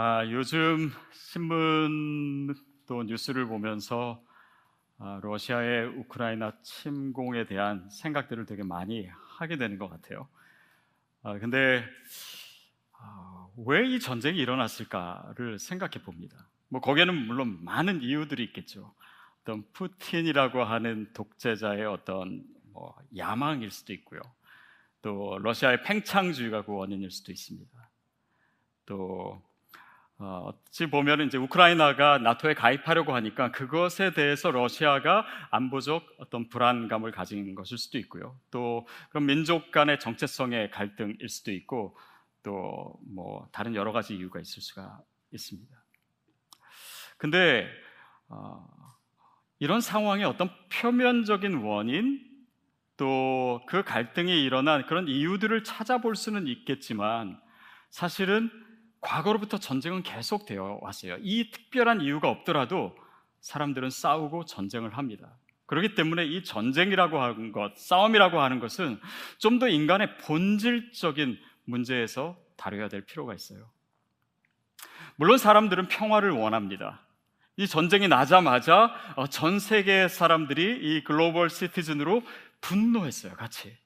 아, 요즘 신문 또 뉴스를 보면서 아, 러시아의 우크라이나 침공에 대한 생각들을 되게 많이 하게 되는 것 같아요. 아, 근데 아, 왜이 전쟁이 일어났을까를 생각해 봅니다. 뭐 거기에는 물론 많은 이유들이 있겠죠. 어떤 푸틴이라고 하는 독재자의 어떤 뭐 야망일 수도 있고요. 또 러시아의 팽창주의가 그 원인일 수도 있습니다. 또 어, 어찌 보면 이제 우크라이나가 나토에 가입하려고 하니까 그것에 대해서 러시아가 안보적 어떤 불안감을 가진 것일 수도 있고요. 또 그런 민족 간의 정체성의 갈등일 수도 있고 또 뭐 다른 여러 가지 이유가 있을 수가 있습니다. 근데 어, 이런 상황의 어떤 표면적인 원인 또 그 갈등이 일어난 그런 이유들을 찾아볼 수는 있겠지만 사실은 과거로부터 전쟁은 계속되어 왔어요. 이 특별한 이유가 없더라도 사람들은 싸우고 전쟁을 합니다. 그렇기 때문에 이 전쟁이라고 하는 것, 싸움이라고 하는 것은 좀 더 인간의 본질적인 문제에서 다뤄야 될 필요가 있어요. 물론 사람들은 평화를 원합니다. 이 전쟁이 나자마자 어, 전 세계 사람들이 이 글로벌 시티즌으로 분노했어요, 같이.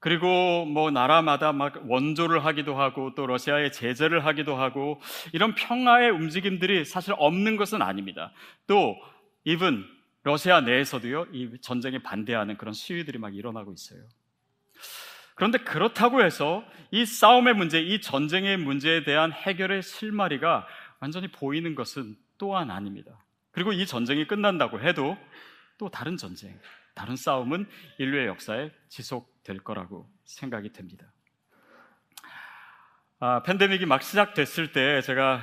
그리고 뭐 나라마다 막 원조를 하기도 하고 또 러시아에 제재를 하기도 하고 이런 평화의 움직임들이 사실 없는 것은 아닙니다. 또 이분 러시아 내에서도요 이 전쟁에 반대하는 그런 시위들이 막 일어나고 있어요. 그런데 그렇다고 해서 이 싸움의 문제, 이 전쟁의 문제에 대한 해결의 실마리가 완전히 보이는 것은 또한 아닙니다. 그리고 이 전쟁이 끝난다고 해도 또 다른 전쟁, 다른 싸움은 인류의 역사에 지속 될 거라고 생각이 됩니다. 아, 팬데믹이 막 시작됐을 때 제가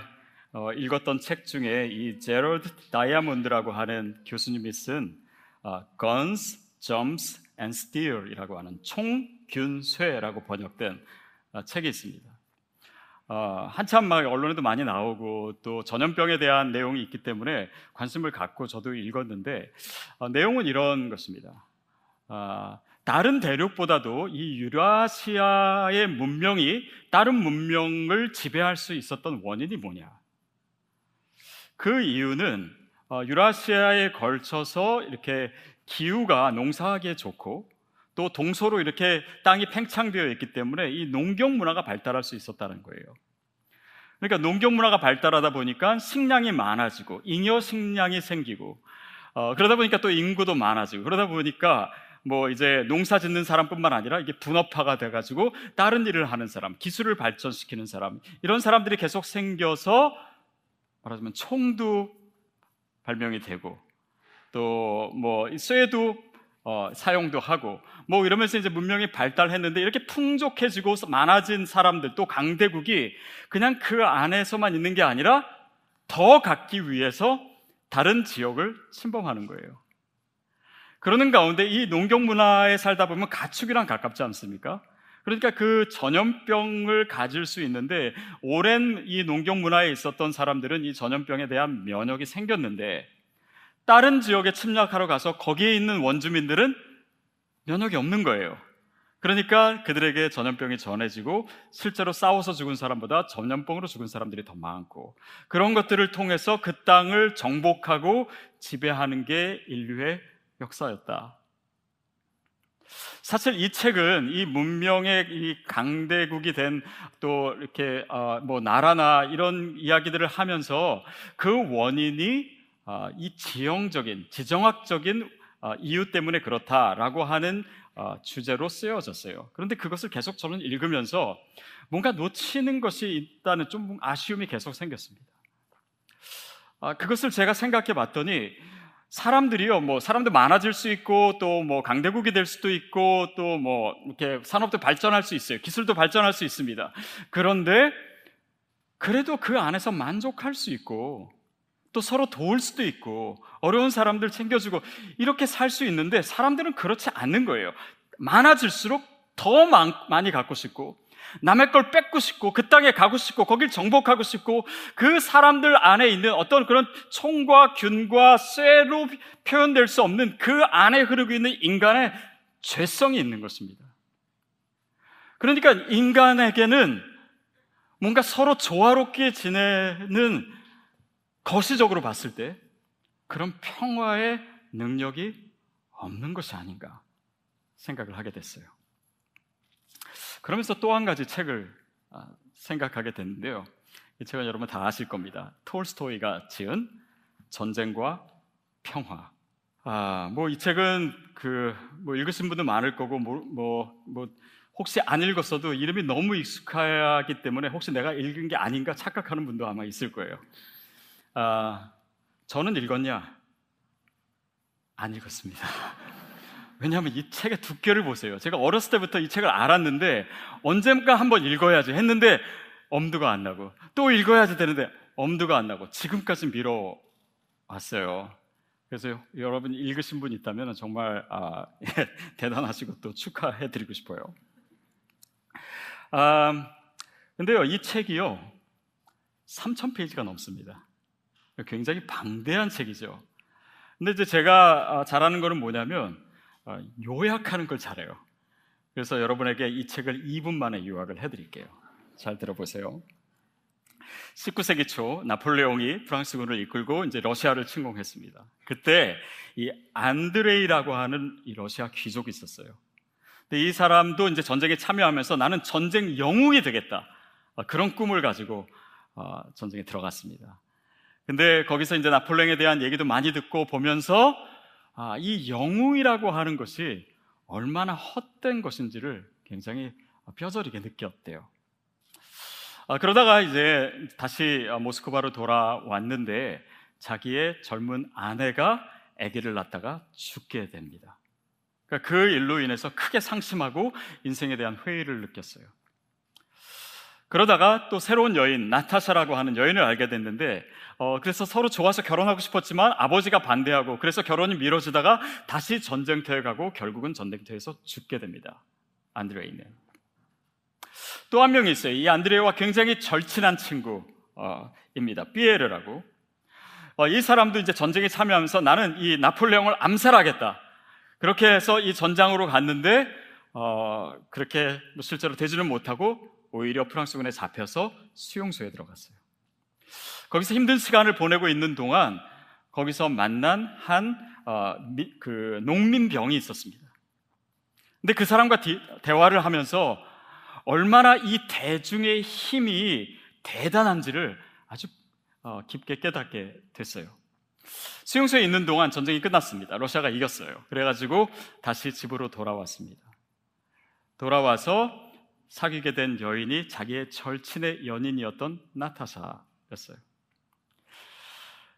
어, 읽었던 책 중에 이 제럴드 다이아몬드라고 하는 교수님이 쓴 어, Guns, Jumps and Steel이라고 하는 총, 균, 쇠라고 번역된 어, 책이 있습니다. 어, 한참 막 언론에도 많이 나오고 또 전염병에 대한 내용이 있기 때문에 관심을 갖고 저도 읽었는데 어, 내용은 이런 것입니다. 어, 다른 대륙보다도 이 유라시아의 문명이 다른 문명을 지배할 수 있었던 원인이 뭐냐? 그 이유는 어, 유라시아에 걸쳐서 이렇게 기후가 농사하기에 좋고 또 동서로 이렇게 땅이 팽창되어 있기 때문에 이 농경 문화가 발달할 수 있었다는 거예요. 그러니까 농경 문화가 발달하다 보니까 식량이 많아지고 잉여 식량이 생기고 어, 그러다 보니까 또 인구도 많아지고 그러다 보니까 뭐 이제 농사 짓는 사람뿐만 아니라 이게 분업화가 돼가지고 다른 일을 하는 사람, 기술을 발전시키는 사람 이런 사람들이 계속 생겨서 말하자면 총도 발명이 되고 또 뭐 쇠도 어, 사용도 하고 뭐 이러면서 이제 문명이 발달했는데 이렇게 풍족해지고 많아진 사람들 또 강대국이 그냥 그 안에서만 있는 게 아니라 더 갖기 위해서 다른 지역을 침범하는 거예요. 그러는 가운데 이 농경 문화에 살다 보면 가축이랑 가깝지 않습니까? 그러니까 그 전염병을 가질 수 있는데 오랜 이 농경 문화에 있었던 사람들은 이 전염병에 대한 면역이 생겼는데 다른 지역에 침략하러 가서 거기에 있는 원주민들은 면역이 없는 거예요. 그러니까 그들에게 전염병이 전해지고 실제로 싸워서 죽은 사람보다 전염병으로 죽은 사람들이 더 많고 그런 것들을 통해서 그 땅을 정복하고 지배하는 게 인류의 역사였다. 사실 이 책은 이 문명의 이 강대국이 된 또 이렇게 어 뭐 나라나 이런 이야기들을 하면서 그 원인이 어, 이 지형적인, 지정학적인 어, 이유 때문에 그렇다라고 하는 어, 주제로 쓰여졌어요. 그런데 그것을 계속 저는 읽으면서 뭔가 놓치는 것이 있다는 좀 아쉬움이 계속 생겼습니다. 아, 그것을 제가 생각해 봤더니 사람들이요, 뭐, 사람도 많아질 수 있고, 또 뭐, 강대국이 될 수도 있고, 또 뭐, 이렇게 산업도 발전할 수 있어요. 기술도 발전할 수 있습니다. 그런데, 그래도 그 안에서 만족할 수 있고, 또 서로 도울 수도 있고 어려운 사람들 챙겨주고 이렇게 살 수 있는데 사람들은 그렇지 않는 거예요. 많아질수록 더 많이 갖고 싶고 남의 걸 뺏고 싶고 그 땅에 가고 싶고 거길 정복하고 싶고 그 사람들 안에 있는 어떤 그런 총과 균과 쇠로 표현될 수 없는 그 안에 흐르고 있는 인간의 죄성이 있는 것입니다. 그러니까 인간에게는 뭔가 서로 조화롭게 지내는 거시적으로 봤을 때 그런 평화의 능력이 없는 것이 아닌가 생각을 하게 됐어요. 그러면서 또 한 가지 책을 아, 생각하게 됐는데요. 이 책은 여러분 다 아실 겁니다. 톨스토이가 지은 전쟁과 평화. 아, 뭐 이 책은 그 뭐 읽으신 분도 많을 거고 뭐, 뭐, 뭐 혹시 안 읽었어도 이름이 너무 익숙하기 때문에 혹시 내가 읽은 게 아닌가 착각하는 분도 아마 있을 거예요. 아, 저는 읽었냐? 안 읽었습니다. 왜냐하면 이 책의 두께를 보세요. 제가 어렸을 때부터 이 책을 알았는데 언젠가 한번 읽어야지 했는데 엄두가 안 나고 또 읽어야지 되는데 엄두가 안 나고 지금까지 미뤄 왔어요. 그래서 여러분 읽으신 분 있다면 정말 아, 대단하시고 또 축하해드리고 싶어요. 아, 근데요 이 책이요 3천 페이지가 넘습니다. 굉장히 방대한 책이죠. 근데 이제 제가 아, 잘하는 거는 뭐냐면 아, 요약하는 걸 잘해요. 그래서 여러분에게 이 책을 2분 만에 요약을 해드릴게요. 잘 들어보세요. 19세기 초 나폴레옹이 프랑스군을 이끌고 이제 러시아를 침공했습니다. 그때 이 안드레이라고 하는 이 러시아 귀족이 있었어요. 근데 이 사람도 이제 전쟁에 참여하면서 나는 전쟁 영웅이 되겠다 아, 그런 꿈을 가지고 전쟁에 들어갔습니다. 근데 거기서 이제 나폴레옹에 대한 얘기도 많이 듣고 보면서 아, 이 영웅이라고 하는 것이 얼마나 헛된 것인지를 굉장히 뼈저리게 느꼈대요. 아, 그러다가 이제 다시 모스크바로 돌아왔는데 자기의 젊은 아내가 아기를 낳다가 죽게 됩니다. 그러니까 그 일로 인해서 크게 상심하고 인생에 대한 회의를 느꼈어요. 그러다가 또 새로운 여인 나타샤라고 하는 여인을 알게 됐는데 어, 그래서 서로 좋아서 결혼하고 싶었지만 아버지가 반대하고 그래서 결혼이 미뤄지다가 다시 전쟁터에 가고 결국은 전쟁터에서 죽게 됩니다. 안드레이는 또 한 명이 있어요. 이 안드레이와 굉장히 절친한 친구입니다. 피에르라고. 어, 이 사람도 이제 전쟁에 참여하면서 나는 이 나폴레옹을 암살하겠다. 그렇게 해서 이 전장으로 갔는데 어, 그렇게 뭐 실제로 되지는 못하고 오히려 프랑스군에 잡혀서 수용소에 들어갔어요. 거기서 힘든 시간을 보내고 있는 동안 거기서 만난 한 어, 농민병이 있었습니다. 근데 그 사람과 디, 대화를 하면서 얼마나 이 대중의 힘이 대단한지를 아주 어, 깊게 깨닫게 됐어요. 수용소에 있는 동안 전쟁이 끝났습니다. 러시아가 이겼어요. 그래가지고 다시 집으로 돌아왔습니다. 돌아와서 사귀게 된 여인이 자기의 절친의 연인이었던 나타샤였어요.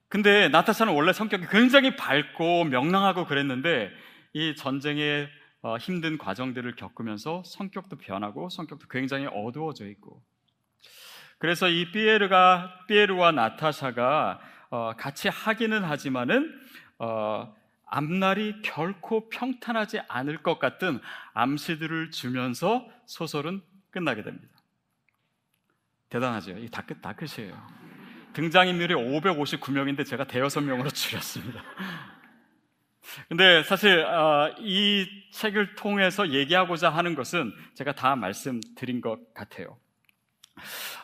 근데 나타샤는 원래 성격이 굉장히 밝고 명랑하고 그랬는데 이 전쟁의 어, 힘든 과정들을 겪으면서 성격도 변하고 성격도 굉장히 어두워져 있고 그래서 이 피에르가 피에르와 나타샤가 어, 같이 하기는 하지만은 어, 앞날이 결코 평탄하지 않을 것 같은 암시들을 주면서 소설은 끝나게 됩니다. 대단하죠? 이다 끝, 다 끝이에요. 등장인물이 559명인데 제가 대여섯 명으로 줄였습니다. 근데 사실 어, 이 책을 통해서 얘기하고자 하는 것은 제가 다 말씀드린 것 같아요.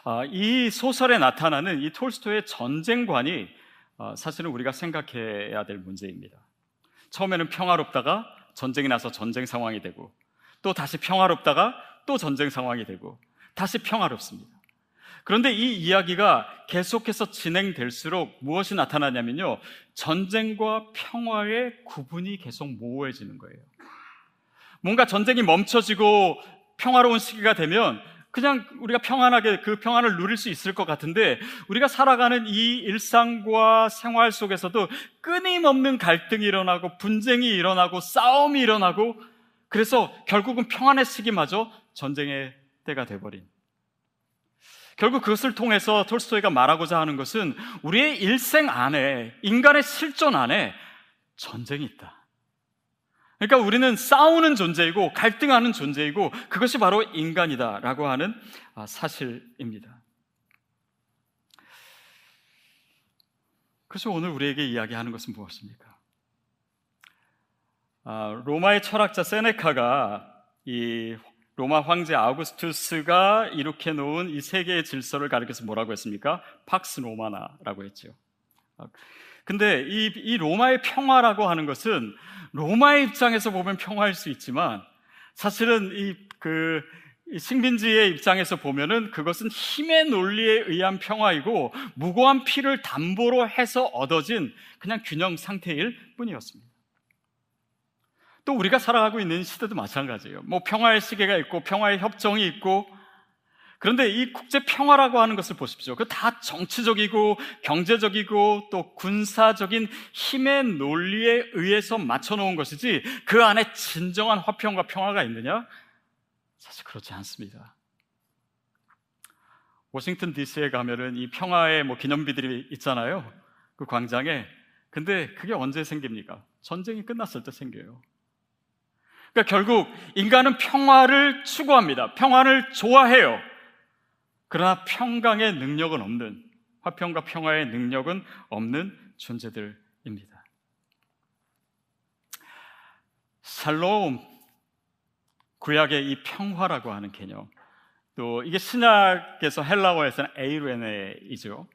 어, 이 소설에 나타나는 이 톨스토의 전쟁관이 어, 사실은 우리가 생각해야 될 문제입니다. 처음에는 평화롭다가 전쟁이 나서 전쟁 상황이 되고 또 다시 평화롭다가 또 전쟁 상황이 되고 다시 평화롭습니다. 그런데 이 이야기가 계속해서 진행될수록 무엇이 나타나냐면요. 전쟁과 평화의 구분이 계속 모호해지는 거예요. 뭔가 전쟁이 멈춰지고 평화로운 시기가 되면 그냥 우리가 평안하게 그 평안을 누릴 수 있을 것 같은데 우리가 살아가는 이 일상과 생활 속에서도 끊임없는 갈등이 일어나고 분쟁이 일어나고 싸움이 일어나고 그래서 결국은 평안의 시기마저 전쟁의 때가 돼버린 결국 그것을 통해서 톨스토이가 말하고자 하는 것은 우리의 일생 안에 인간의 실존 안에 전쟁이 있다. 그러니까 우리는 싸우는 존재이고 갈등하는 존재이고 그것이 바로 인간이다라고 하는 아, 사실입니다. 그래서 오늘 우리에게 이야기하는 것은 무엇입니까? 아, 로마의 철학자 세네카가 이 로마 황제 아우구스투스가 이렇게 놓은 이 세계의 질서를 가리켜서 뭐라고 했습니까? 팍스 로마나라고 했죠. 아, 근데 이, 이 로마의 평화라고 하는 것은 로마의 입장에서 보면 평화일 수 있지만 사실은 이 그 식민지의 입장에서 보면은 그것은 힘의 논리에 의한 평화이고 무고한 피를 담보로 해서 얻어진 그냥 균형 상태일 뿐이었습니다. 또 우리가 살아가고 있는 시대도 마찬가지예요. 뭐 평화의 시계가 있고 평화의 협정이 있고 그런데 이 국제 평화라고 하는 것을 보십시오. 그 다 정치적이고 경제적이고 또 군사적인 힘의 논리에 의해서 맞춰놓은 것이지 그 안에 진정한 화평과 평화가 있느냐? 사실 그렇지 않습니다. 워싱턴 DC에 가면은 이 평화의 뭐 기념비들이 있잖아요. 그 광장에. 근데 그게 언제 생깁니까? 전쟁이 끝났을 때 생겨요. 그러니까 결국 인간은 평화를 추구합니다. 평화를 좋아해요. 그러나 평강의 능력은 없는, 화평과 평화의 능력은 없는 존재들입니다. 샬롬, 구약의 이 평화라고 하는 개념, 또 이게 신약에서 헬라어에서는 에이르네이죠.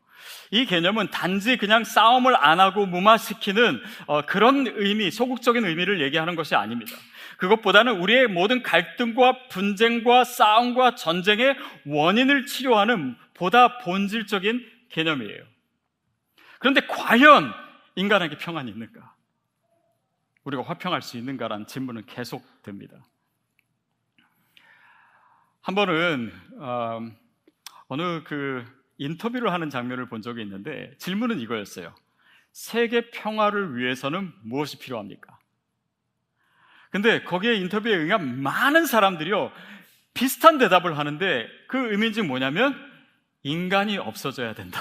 이 개념은 단지 그냥 싸움을 안 하고 무마시키는 어, 그런 의미, 소극적인 의미를 얘기하는 것이 아닙니다. 그것보다는 우리의 모든 갈등과 분쟁과 싸움과 전쟁의 원인을 치료하는 보다 본질적인 개념이에요. 그런데 과연 인간에게 평안이 있는가? 우리가 화평할 수 있는가라는 질문은 계속 됩니다. 한 번은 어, 어느 그 인터뷰를 하는 장면을 본 적이 있는데 질문은 이거였어요. 세계 평화를 위해서는 무엇이 필요합니까? 근데 거기에 인터뷰에 응한 많은 사람들이요 비슷한 대답을 하는데 그 의미는 뭐냐면 인간이 없어져야 된다.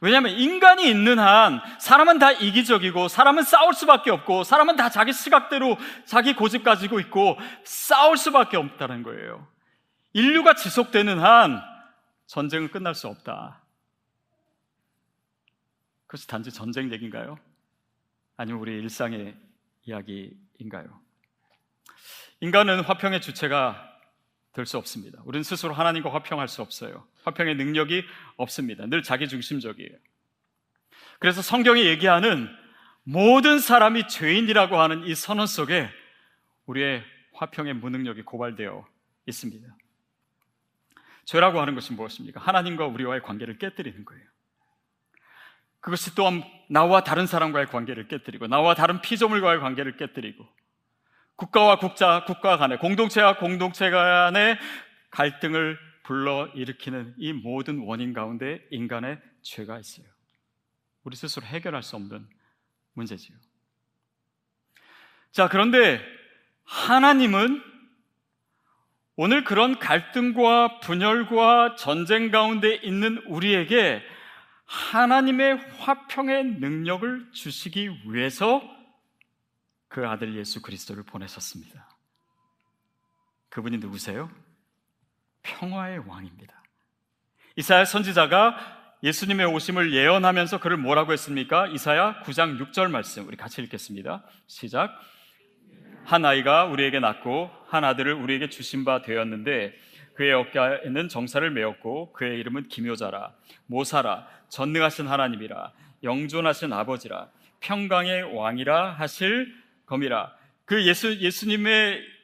왜냐하면 인간이 있는 한 사람은 다 이기적이고 사람은 싸울 수밖에 없고 사람은 다 자기 시각대로 자기 고집 가지고 있고 싸울 수밖에 없다는 거예요. 인류가 지속되는 한 전쟁은 끝날 수 없다. 그것이 단지 전쟁 얘기인가요? 아니면 우리 일상의 이야기인가요? 인간은 화평의 주체가 될 수 없습니다. 우리는 스스로 하나님과 화평할 수 없어요. 화평의 능력이 없습니다. 늘 자기 중심적이에요. 그래서 성경이 얘기하는 모든 사람이 죄인이라고 하는 이 선언 속에 우리의 화평의 무능력이 고발되어 있습니다. 죄라고 하는 것이 무엇입니까? 하나님과 우리와의 관계를 깨뜨리는 거예요. 그것이 또한 나와 다른 사람과의 관계를 깨뜨리고 나와 다른 피조물과의 관계를 깨뜨리고 국가와 국자, 국가 간의 공동체와 공동체 간의 갈등을 불러 일으키는 이 모든 원인 가운데 인간의 죄가 있어요. 우리 스스로 해결할 수 없는 문제지요. 자, 그런데 하나님은 오늘 그런 갈등과 분열과 전쟁 가운데 있는 우리에게 하나님의 화평의 능력을 주시기 위해서 그 아들 예수 그리스도를 보내셨습니다. 그분이 누구세요? 평화의 왕입니다. 이사야 선지자가 예수님의 오심을 예언하면서 그를 뭐라고 했습니까? 이사야 9장 6절 말씀 우리 같이 읽겠습니다. 시작. 한 아이가 우리에게 낳고 한 아들을 우리에게 주신 바 되었는데 그의 어깨에는 정사를 메었고 그의 이름은 기묘자라 모사라 전능하신 하나님이라 영존하신 아버지라 평강의 왕이라 하실 검이라 그 예수 예수님의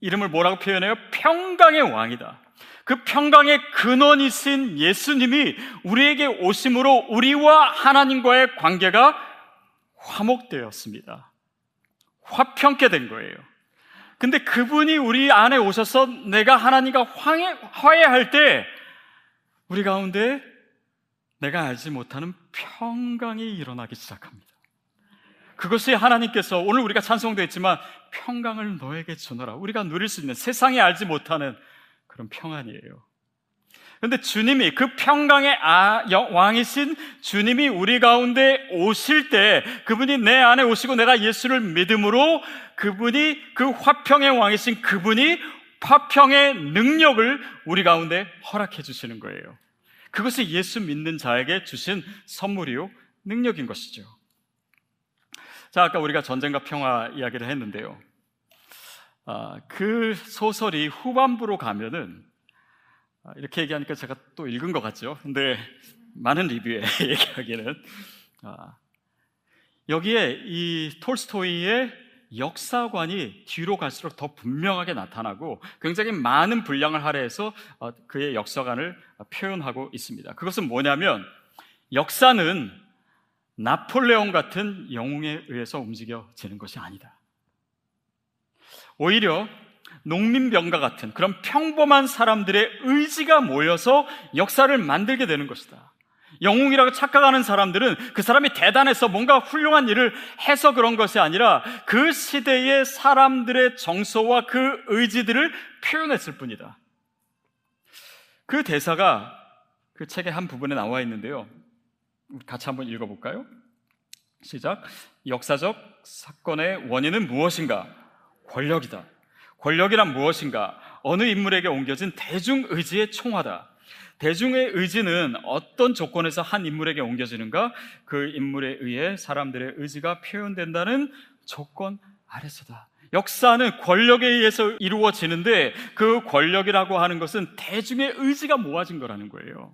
이름을 뭐라고 표현해요? 평강의 왕이다. 그 평강의 근원이신 예수님이 우리에게 오심으로 우리와 하나님과의 관계가 화목되었습니다. 화평케 된 거예요. 근데 그분이 우리 안에 오셔서 내가 하나님과 화해, 화해할 때 우리 가운데 내가 알지 못하는 평강이 일어나기 시작합니다. 그것이 하나님께서 오늘 우리가 찬송도 했지만 평강을 너에게 주노라. 우리가 누릴 수 있는 세상에 알지 못하는 그런 평안이에요. 그런데 주님이 그 평강의 아, 왕이신 주님이 우리 가운데 오실 때 그분이 내 안에 오시고 내가 예수를 믿음으로 그분이 그 화평의 왕이신 그분이 화평의 능력을 우리 가운데 허락해 주시는 거예요. 그것이 예수 믿는 자에게 주신 선물이요 능력인 것이죠. 자, 아까 우리가 전쟁과 평화 이야기를 했는데요. 아, 그 소설이 후반부로 가면은 아, 이렇게 얘기하니까 제가 또 읽은 것 같죠. 근데 많은 리뷰에 얘기하기는 아, 여기에 이 톨스토이의 역사관이 뒤로 갈수록 더 분명하게 나타나고 굉장히 많은 분량을 할애해서 어, 그의 역사관을 표현하고 있습니다. 그것은 뭐냐면 역사는 나폴레옹 같은 영웅에 의해서 움직여지는 것이 아니다. 오히려 농민병과 같은 그런 평범한 사람들의 의지가 모여서 역사를 만들게 되는 것이다. 영웅이라고 착각하는 사람들은 그 사람이 대단해서 뭔가 훌륭한 일을 해서 그런 것이 아니라 그 시대의 사람들의 정서와 그 의지들을 표현했을 뿐이다. 그 대사가 그 책의 한 부분에 나와 있는데요. 같이 한번 읽어볼까요? 시작. 역사적 사건의 원인은 무엇인가? 권력이다. 권력이란 무엇인가? 어느 인물에게 옮겨진 대중 의지의 총화다. 대중의 의지는 어떤 조건에서 한 인물에게 옮겨지는가? 그 인물에 의해 사람들의 의지가 표현된다는 조건 아래서다. 역사는 권력에 의해서 이루어지는데 그 권력이라고 하는 것은 대중의 의지가 모아진 거라는 거예요.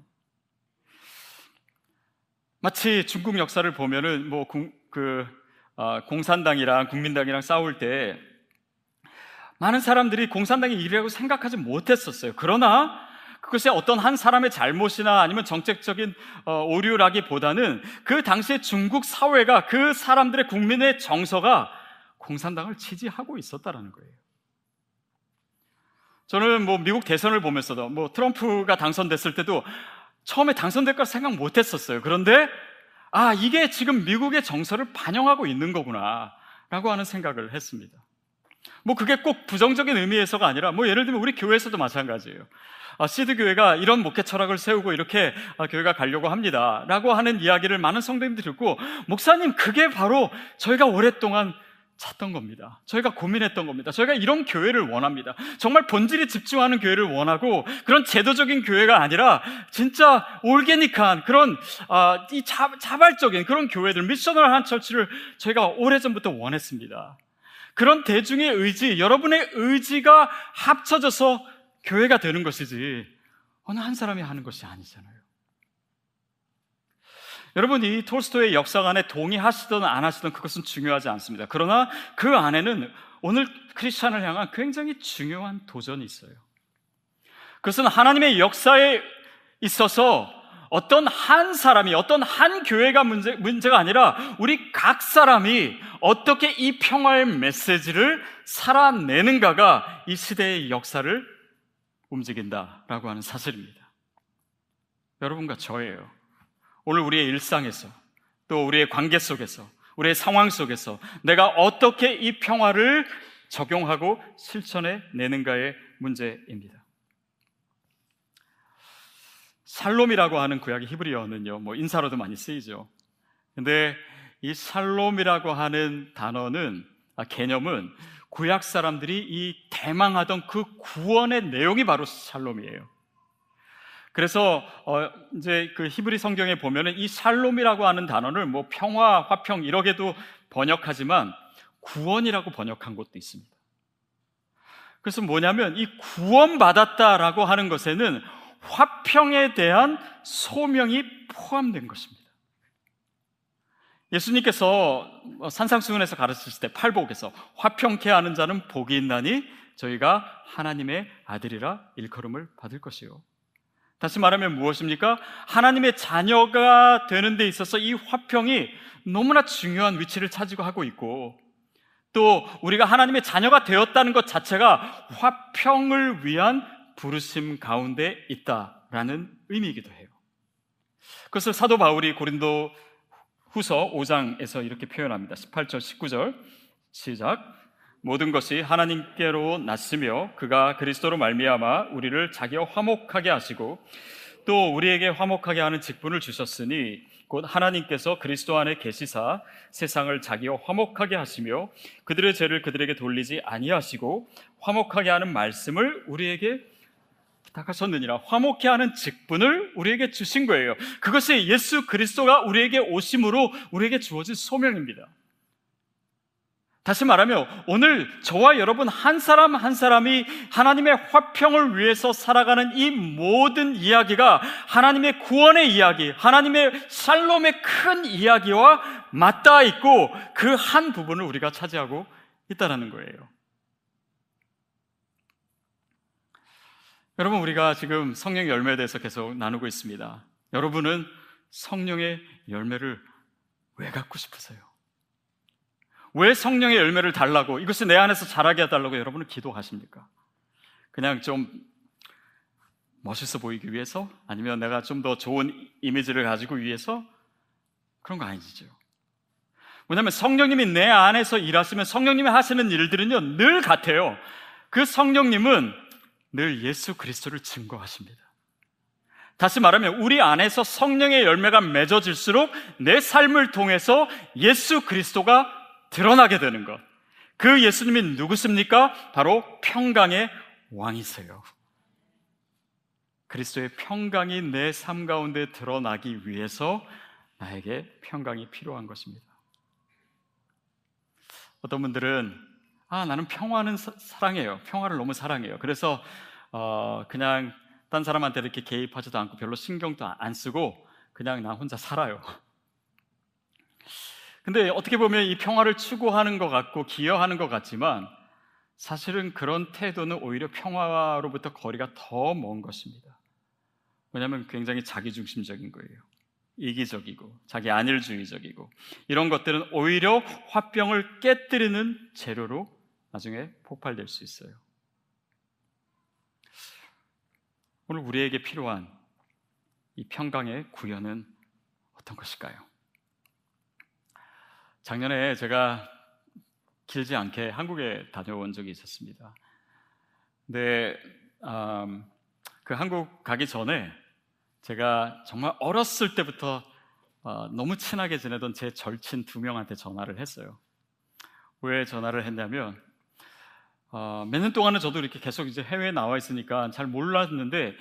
마치 중국 역사를 보면은 뭐그 어, 공산당이랑 국민당이랑 싸울 때 많은 사람들이 공산당이 이라고 생각하지 못했었어요. 그러나 그것이 어떤 한 사람의 잘못이나 아니면 정책적인 어, 오류라기보다는 그 당시에 중국 사회가 그 사람들의 국민의 정서가 공산당을 지지하고 있었다라는 거예요. 저는 뭐 미국 대선을 보면서도 뭐 트럼프가 당선됐을 때도 처음에 당선될 걸 생각 못 했었어요. 그런데 아, 이게 지금 미국의 정서를 반영하고 있는 거구나 라고 하는 생각을 했습니다. 뭐 그게 꼭 부정적인 의미에서가 아니라 뭐 예를 들면 우리 교회에서도 마찬가지예요. 아, 시드 교회가 이런 목회 철학을 세우고 이렇게 아, 교회가 가려고 합니다. 라고 하는 이야기를 많은 성도님들이 듣고, 목사님, 그게 바로 저희가 오랫동안 찾던 겁니다. 저희가 고민했던 겁니다. 저희가 이런 교회를 원합니다. 정말 본질에 집중하는 교회를 원하고 그런 제도적인 교회가 아니라 진짜 올게닉한 그런 아, 이 자, 자발적인 그런 교회들 미셔널한 처치를 저희가 오래전부터 원했습니다. 그런 대중의 의지, 여러분의 의지가 합쳐져서 교회가 되는 것이지 어느 한 사람이 하는 것이 아니잖아요. 여러분, 이 톨스토의 역사관에 동의하시든 안 하시든 그것은 중요하지 않습니다. 그러나 그 안에는 오늘 크리스찬을 향한 굉장히 중요한 도전이 있어요. 그것은 하나님의 역사에 있어서 어떤 한 사람이, 어떤 한 교회가 문제, 문제가 아니라 우리 각 사람이 어떻게 이 평화의 메시지를 살아내는가가 이 시대의 역사를 움직인다라고 하는 사실입니다. 여러분과 저예요. 오늘 우리의 일상에서 또 우리의 관계 속에서 우리의 상황 속에서 내가 어떻게 이 평화를 적용하고 실천해 내는가의 문제입니다. 살롬이라고 하는 구약의 히브리어는요, 뭐 인사로도 많이 쓰이죠. 근데 이 살롬이라고 하는 단어는, 아, 개념은 구약 사람들이 이 대망하던 그 구원의 내용이 바로 샬롬이에요. 그래서 어 이제 그 히브리 성경에 보면은 이 샬롬이라고 하는 단어를 뭐 평화, 화평 이렇게도 번역하지만 구원이라고 번역한 것도 있습니다. 그래서 뭐냐면 이 구원받았다라고 하는 것에는 화평에 대한 소명이 포함된 것입니다. 예수님께서 산상수훈에서 가르치실 때 팔복에서 화평케 하는 자는 복이 있나니 저희가 하나님의 아들이라 일컬음을 받을 것이요. 다시 말하면 무엇입니까? 하나님의 자녀가 되는 데 있어서 이 화평이 너무나 중요한 위치를 차지고 하고 있고 또 우리가 하나님의 자녀가 되었다는 것 자체가 화평을 위한 부르심 가운데 있다라는 의미이기도 해요. 그것을 사도 바울이 고린도 후서 5장에서 이렇게 표현합니다. 18절, 19절. 시작. 모든 것이 하나님께로 났으며 그가 그리스도로 말미암아 우리를 자기와 화목하게 하시고 또 우리에게 화목하게 하는 직분을 주셨으니 곧 하나님께서 그리스도 안에 계시사 세상을 자기와 화목하게 하시며 그들의 죄를 그들에게 돌리지 아니하시고 화목하게 하는 말씀을 우리에게 부탁하셨느니라 화목해 하는 직분을 우리에게 주신 거예요. 그것이 예수 그리스도가 우리에게 오심으로 우리에게 주어진 소명입니다. 다시 말하면 오늘 저와 여러분 한 사람 한 사람이 하나님의 화평을 위해서 살아가는 이 모든 이야기가 하나님의 구원의 이야기, 하나님의 샬롬의 큰 이야기와 맞닿아 있고 그 한 부분을 우리가 차지하고 있다는 거예요. 여러분 우리가 지금 성령의 열매에 대해서 계속 나누고 있습니다. 여러분은 성령의 열매를 왜 갖고 싶으세요? 왜 성령의 열매를 달라고 이것이 내 안에서 자라게 해달라고 여러분은 기도하십니까? 그냥 좀 멋있어 보이기 위해서 아니면 내가 좀 더 좋은 이미지를 가지고 위해서 그런 거 아니죠. 왜냐하면 성령님이 내 안에서 일하시면 성령님이 하시는 일들은요 늘 같아요. 그 성령님은 늘 예수 그리스도를 증거하십니다. 다시 말하면 우리 안에서 성령의 열매가 맺어질수록 내 삶을 통해서 예수 그리스도가 드러나게 되는 것. 그 예수님이 누구십니까? 바로 평강의 왕이세요. 그리스도의 평강이 내 삶 가운데 드러나기 위해서 나에게 평강이 필요한 것입니다. 어떤 분들은 아 나는 평화는 사, 랑해요 평화를 너무 사랑해요. 그래서 어, 그냥 딴 사람한테 이렇게 개입하지도 않고 별로 신경도 안 쓰고 그냥 나 혼자 살아요. 근데 어떻게 보면 이 평화를 추구하는 것 같고 기여하는 것 같지만 사실은 그런 태도는 오히려 평화로부터 거리가 더 먼 것입니다. 왜냐하면 굉장히 자기중심적인 거예요. 이기적이고 자기 안일주의적이고 이런 것들은 오히려 화병을 깨뜨리는 재료로 나중에 폭발될 수 있어요. 오늘 우리에게 필요한 이 평강의 구현은 어떤 것일까요? 작년에 제가 길지 않게 한국에 다녀온 적이 있었습니다. 근데 음, 그 한국 가기 전에 제가 정말 어렸을 때부터 어, 너무 친하게 지내던 제 절친 두 명한테 전화를 했어요. 왜 전화를 했냐면 어, 몇년 동안은 저도 이렇게 계속 이제 해외에 나와 있으니까 잘 몰랐는데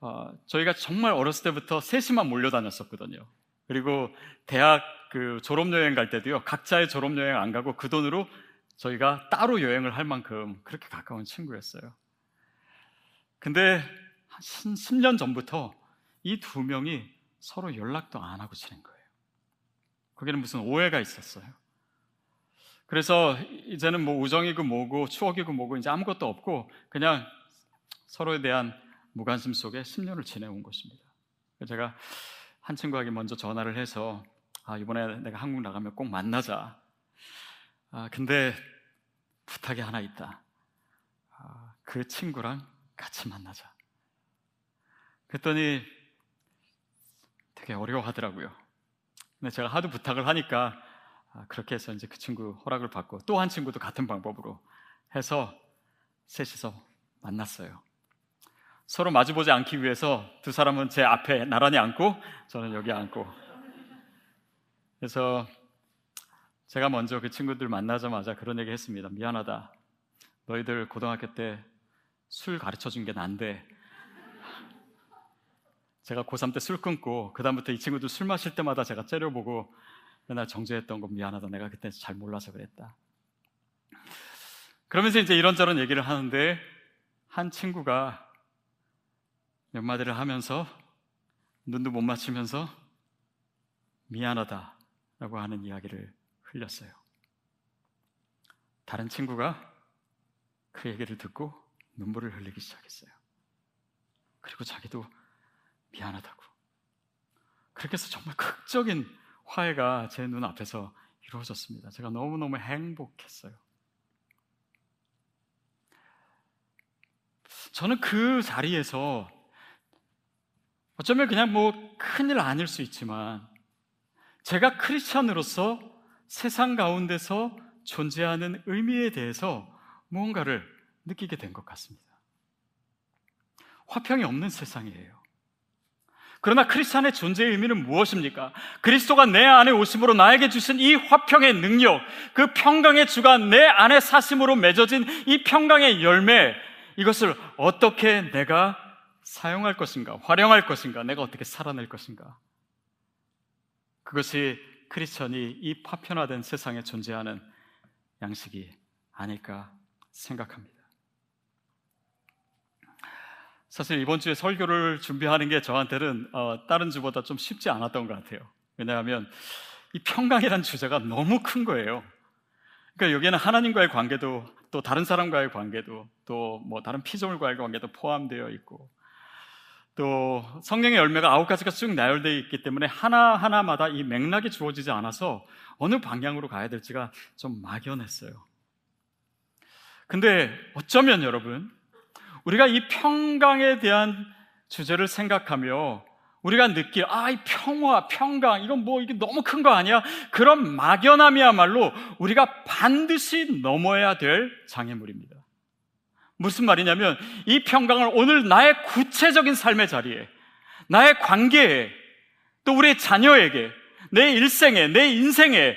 어, 저희가 정말 어렸을 때부터 셋이만 몰려다녔었거든요. 그리고 대학 그 졸업 여행 갈 때도요, 각자의 졸업 여행 안 가고 그 돈으로 저희가 따로 여행을 할 만큼 그렇게 가까운 친구였어요. 근데 한 10년 전부터 이 두 명이 서로 연락도 안 하고 지낸 거예요. 거기는 무슨 오해가 있었어요. 그래서 이제는 뭐 우정이고 뭐고 추억이고 뭐고 이제 아무것도 없고 그냥 서로에 대한 무관심 속에 10년을 지내온 것입니다. 제가 한 친구에게 먼저 전화를 해서 아, 이번에 내가 한국 나가면 꼭 만나자. 아, 근데 부탁이 하나 있다. 아, 그 친구랑 같이 만나자. 그랬더니 되게 어려워하더라고요. 근데 제가 하도 부탁을 하니까 아, 그렇게 해서 이제 그 친구 허락을 받고 또 한 친구도 같은 방법으로 해서 셋이서 만났어요. 서로 마주보지 않기 위해서 두 사람은 제 앞에 나란히 앉고 저는 여기 앉고 그래서 제가 먼저 그 친구들 만나자마자 그런 얘기 했습니다. 미안하다. 너희들 고등학교 때 술 가르쳐 준 게 난데 제가 고3 때 술 끊고 그다음부터 이 친구들 술 마실 때마다 제가 째려보고 맨날 정죄했던 건 미안하다. 내가 그때 잘 몰라서 그랬다. 그러면서 이제 이런저런 얘기를 하는데 한 친구가 몇 마디를 하면서 눈도 못 맞추면서 미안하다. 라고 하는 이야기를 흘렸어요. 다른 친구가 그 얘기를 듣고 눈물을 흘리기 시작했어요. 그리고 자기도 미안하다고. 그렇게 해서 정말 극적인 화해가 제 눈앞에서 이루어졌습니다. 제가 너무너무 행복했어요. 저는 그 자리에서 어쩌면 그냥 뭐 큰일 아닐 수 있지만 제가 크리스천으로서 세상 가운데서 존재하는 의미에 대해서 무언가를 느끼게 된 것 같습니다. 화평이 없는 세상이에요. 그러나 크리스천의 존재의 의미는 무엇입니까? 그리스도가 내 안에 오심으로 나에게 주신 이 화평의 능력, 그 평강의 주가 내 안에 사심으로 맺어진 이 평강의 열매, 이것을 어떻게 내가 사용할 것인가, 활용할 것인가, 내가 어떻게 살아낼 것인가. 그것이 크리스천이 이 파편화된 세상에 존재하는 양식이 아닐까 생각합니다. 사실 이번 주에 설교를 준비하는 게 저한테는 어, 다른 주보다 좀 쉽지 않았던 것 같아요. 왜냐하면 이 평강이라는 주제가 너무 큰 거예요. 그러니까 여기에는 하나님과의 관계도 또 다른 사람과의 관계도 또 뭐 다른 피조물과의 관계도 포함되어 있고 또 성령의 열매가 아홉 가지가 쭉 나열되어 있기 때문에 하나하나마다 이 맥락이 주어지지 않아서 어느 방향으로 가야 될지가 좀 막연했어요. 근데 어쩌면 여러분, 우리가 이 평강에 대한 주제를 생각하며 우리가 느낄, 아, 이 평화, 평강, 이건 뭐, 이게 너무 큰 거 아니야? 그런 막연함이야말로 우리가 반드시 넘어야 될 장애물입니다. 무슨 말이냐면, 이 평강을 오늘 나의 구체적인 삶의 자리에, 나의 관계에, 또 우리 자녀에게, 내 일생에, 내 인생에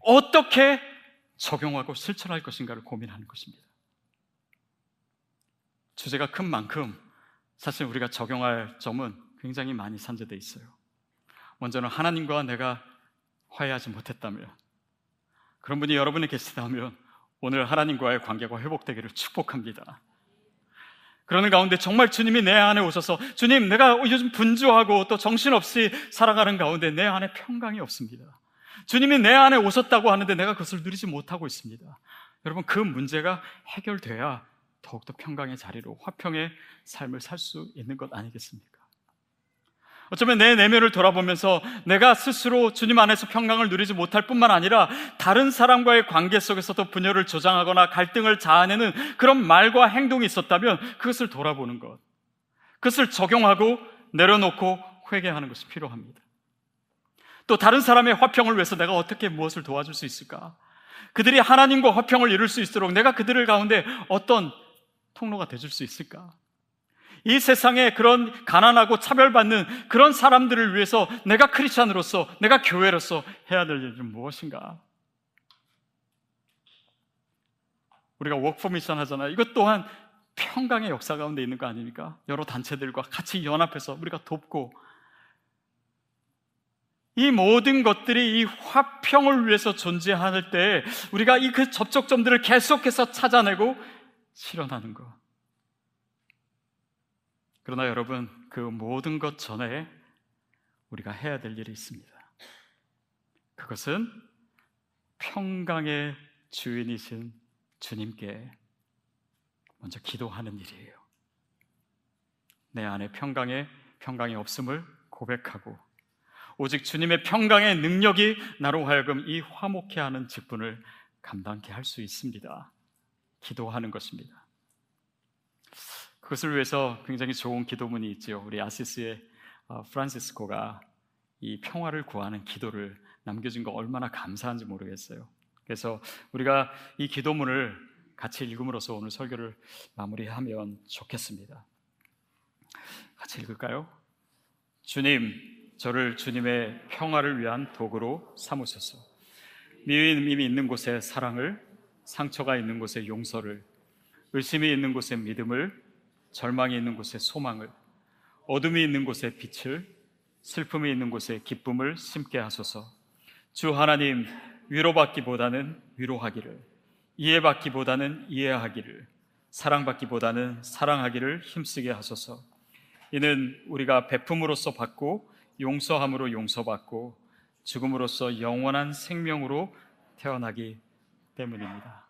어떻게 적용하고 실천할 것인가를 고민하는 것입니다. 주제가 큰 만큼 사실 우리가 적용할 점은 굉장히 많이 산재되어 있어요. 먼저는 하나님과 내가 화해하지 못했다면 그런 분이 여러분이 계시다면 오늘 하나님과의 관계가 회복되기를 축복합니다. 그러는 가운데 정말 주님이 내 안에 오셔서 주님 내가 요즘 분주하고 또 정신없이 살아가는 가운데 내 안에 평강이 없습니다. 주님이 내 안에 오셨다고 하는데 내가 그것을 누리지 못하고 있습니다. 여러분 그 문제가 해결돼야 더욱더 평강의 자리로 화평의 삶을 살 수 있는 것 아니겠습니까? 어쩌면 내 내면을 돌아보면서 내가 스스로 주님 안에서 평강을 누리지 못할 뿐만 아니라 다른 사람과의 관계 속에서도 분열을 조장하거나 갈등을 자아내는 그런 말과 행동이 있었다면 그것을 돌아보는 것. 그것을 적용하고 내려놓고 회개하는 것이 필요합니다. 또 다른 사람의 화평을 위해서 내가 어떻게 무엇을 도와줄 수 있을까? 그들이 하나님과 화평을 이룰 수 있도록 내가 그들을 가운데 어떤 통로가 되줄 수 있을까? 이 세상에 그런 가난하고 차별받는 그런 사람들을 위해서 내가 크리스찬으로서, 내가 교회로서 해야 될 일은 무엇인가? 우리가 워크포 미션 하잖아요. 이것 또한 평강의 역사 가운데 있는 거 아닙니까? 여러 단체들과 같이 연합해서 우리가 돕고 이 모든 것들이 이 화평을 위해서 존재할 때 우리가 이 그 접촉점들을 계속해서 찾아내고 실현하는 것. 그러나 여러분, 그 모든 것 전에 우리가 해야 될 일이 있습니다. 그것은 평강의 주인이신 주님께 먼저 기도하는 일이에요. 내 안에 평강의 평강이 없음을 고백하고 오직 주님의 평강의 능력이 나로 하여금 이 화목해 하는 직분을 감당케 할 수 있습니다. 기도하는 것입니다. 그것을 위해서 굉장히 좋은 기도문이 있죠. 우리 아시스의 어, 프란시스코가 이 평화를 구하는 기도를 남겨준 거 얼마나 감사한지 모르겠어요. 그래서 우리가 이 기도문을 같이 읽음으로써 오늘 설교를 마무리하면 좋겠습니다. 같이 읽을까요? 주님, 저를 주님의 평화를 위한 도구로 삼으소서. 미움이 있는 곳에 사랑을, 상처가 있는 곳에 용서를, 의심이 있는 곳에 믿음을, 절망이 있는 곳에 소망을, 어둠이 있는 곳에 빛을, 슬픔이 있는 곳에 기쁨을 심게 하소서. 주 하나님, 위로받기보다는 위로하기를, 이해받기보다는 이해하기를, 사랑받기보다는 사랑하기를 힘쓰게 하소서. 이는 우리가 베품으로써 받고 용서함으로 용서받고 죽음으로써 영원한 생명으로 태어나기 때문입니다.